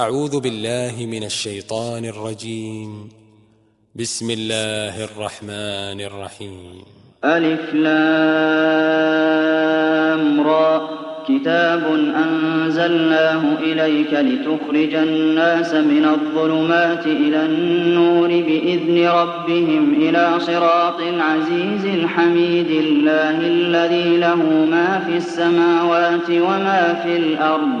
أعوذ بالله من الشيطان الرجيم. بسم الله الرحمن الرحيم. ألف لام را. كتاب أنزلناه إليك لتخرج الناس من الظلمات إلى النور بإذن ربهم إلى صراط العزيز الحميد. الله الذي له ما في السماوات وما في الأرض.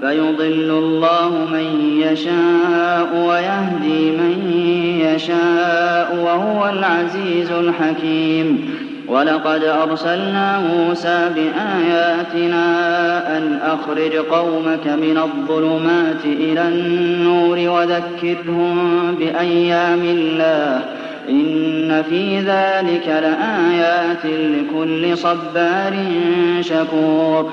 فيضل الله من يشاء ويهدي من يشاء وهو العزيز الحكيم. ولقد أرسلنا موسى بآياتنا أن أخرج قومك من الظلمات إلى النور وذكرهم بأيام الله. إن في ذلك لآيات لكل صبار شكور.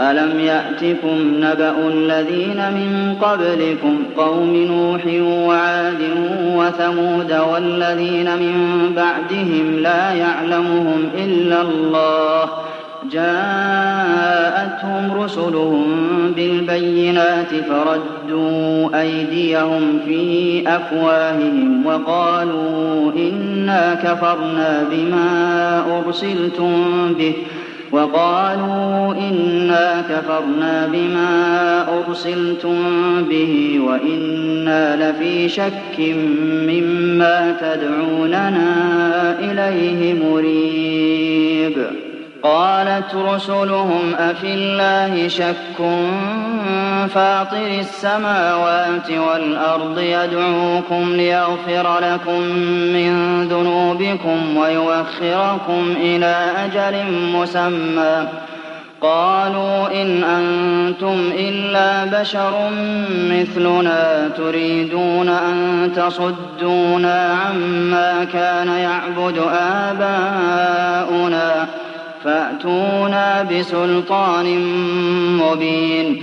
ألم يأتكم نبأ الذين من قبلكم قوم نوح وعاد وثمود والذين من بعدهم لا يعلمهم إلا الله جاءتهم رسلهم بالبينات فردوا أيديهم في أفواههم وقالوا إنا كفرنا بما أرسلتم به وقالوا إنا كفرنا بما أرسلتم به وإنا لفي شك مما تدعوننا إليه مريب. قالت رسلهم أفي الله شك فاطر السماوات والأرض يدعوكم ليغفر لكم من ذنوبكم ويوخركم إلى أجل مسمى. قالوا إن أنتم إلا بشر مثلنا تريدون أن تصدونا عما كان يعبد آباؤنا. فأتونا بسلطان مبين.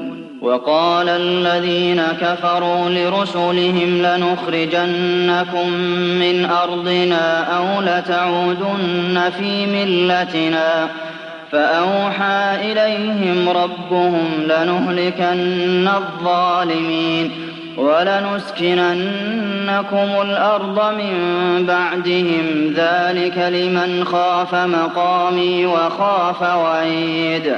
وقال الذين كفروا لرسلهم لنخرجنكم من أرضنا أو لتعودن في ملتنا فأوحى إليهم ربهم لنهلكن الظالمين ولنسكننكم الأرض من بعدهم ذلك لمن خاف مقامي وخاف وعيد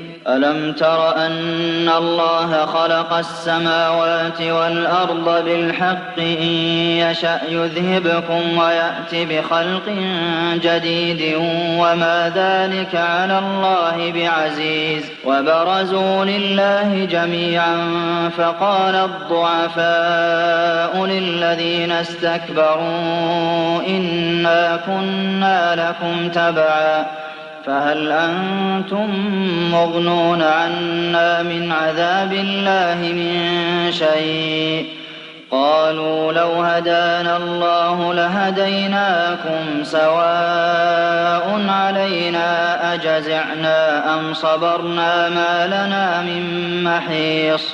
ألم تر أن الله خلق السماوات والأرض بالحق إن يشأ يذهبكم ويأت بخلق جديد وما ذلك على الله بعزيز وبرزوا لله جميعا فقال الضعفاء للذين استكبروا إنا كنا لكم تبعا فهل أنتم مغنون عنا من عذاب الله من شيء؟ قالوا لو هدانا الله لهديناكم سواء علينا أجزعنا أم صبرنا ما لنا من محيص؟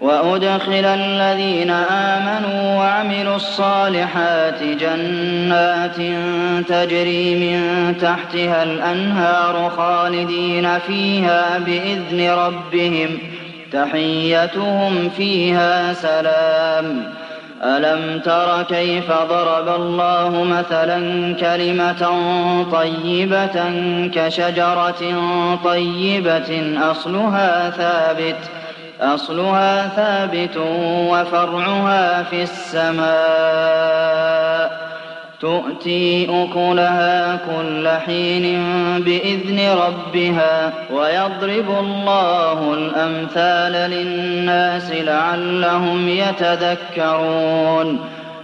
وأدخل الذين آمنوا وعملوا الصالحات جنات تجري من تحتها الأنهار خالدين فيها بإذن ربهم تحيتهم فيها سلام. ألم تر كيف ضرب الله مثلا كلمة طيبة كشجرة طيبة أصلها ثابت ۖ أصلها ثابت وفرعها في السماء. تؤتي أكلها كل حين بإذن ربها ويضرب الله الأمثال للناس لعلهم يتذكرون.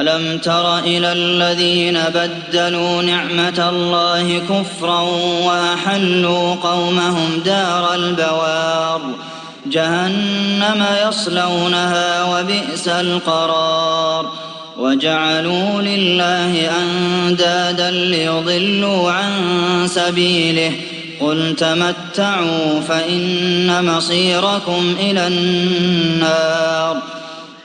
ألم تر إلى الذين بدلوا نعمة الله كفرا وأحلوا قومهم دار البوار جهنم يصلونها وبئس القرار وجعلوا لله أندادا ليضلوا عن سبيله قل تمتعوا فإن مصيركم إلى النار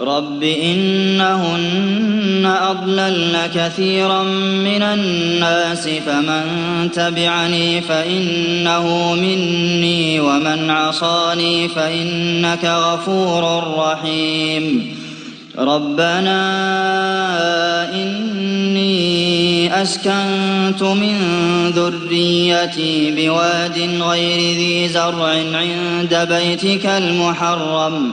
رب إنهن أضللن كثيرا من الناس فمن تبعني فإنه مني ومن عصاني فإنك غفور رحيم ربنا إني أسكنت من ذريتي بواد غير ذي زرع عند بيتك المحرم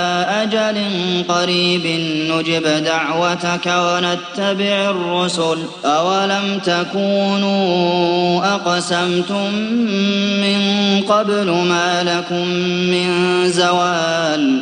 أجل قريب نجب دعوتك ونتبع الرسل. أولم تكونوا أقسمتم من قبل ما لكم من زوال؟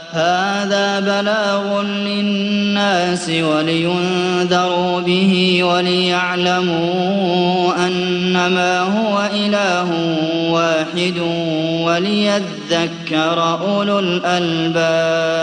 هذا بلاغ للناس ولينذروا به وليعلموا أنما هو إله واحد وليذكر أولو الألباب.